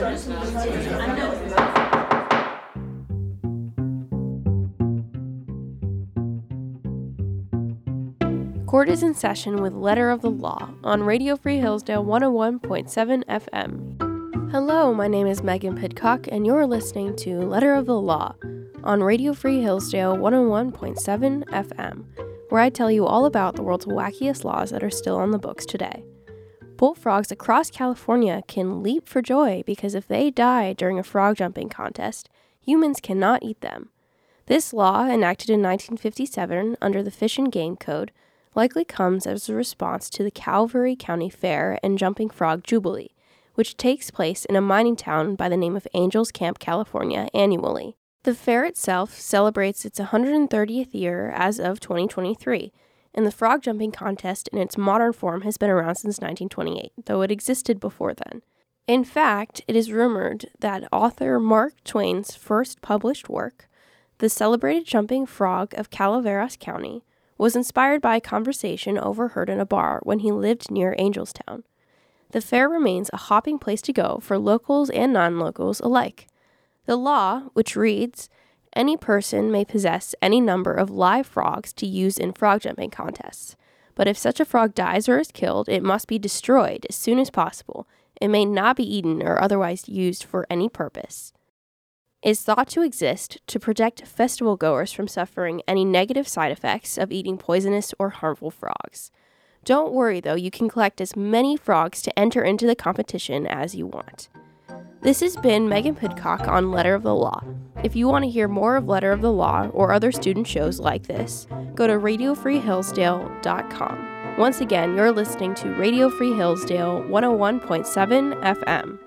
Court is in session with Letter of the Law on Radio Free Hillsdale 101.7 FM. Hello, my name is Megan Pidcock, and you're listening to Letter of the Law on Radio Free Hillsdale 101.7 FM, where I tell you all about the world's wackiest laws that are still on the books today. Bullfrogs across California can leap for joy because if they die during a frog jumping contest, humans cannot eat them. This law, enacted in 1957 under the Fish and Game Code, likely comes as a response to the Calaveras County Fair and Jumping Frog Jubilee, which takes place in a mining town by the name of Angels Camp, California, annually. The fair itself celebrates its 130th year as of 2023, and the frog jumping contest in its modern form has been around since 1928, though it existed before then. In fact, it is rumored that author Mark Twain's first published work, The Celebrated Jumping Frog of Calaveras County, was inspired by a conversation overheard in a bar when he lived near Angelstown. The fair remains a hopping place to go for locals and non locals alike. The law, which reads, any person may possess any number of live frogs to use in frog jumping contests, but if such a frog dies or is killed, it must be destroyed as soon as possible. It may not be eaten or otherwise used for any purpose. Is thought to exist to protect festival goers from suffering any negative side effects of eating poisonous or harmful frogs. Don't worry though, you can collect as many frogs to enter into the competition as you want. This has been Megan Pidcock on Letter of the Law. If you want to hear more of Letter of the Law or other student shows like this, go to radiofreehillsdale.com. Once again, you're listening to Radio Free Hillsdale 101.7 FM.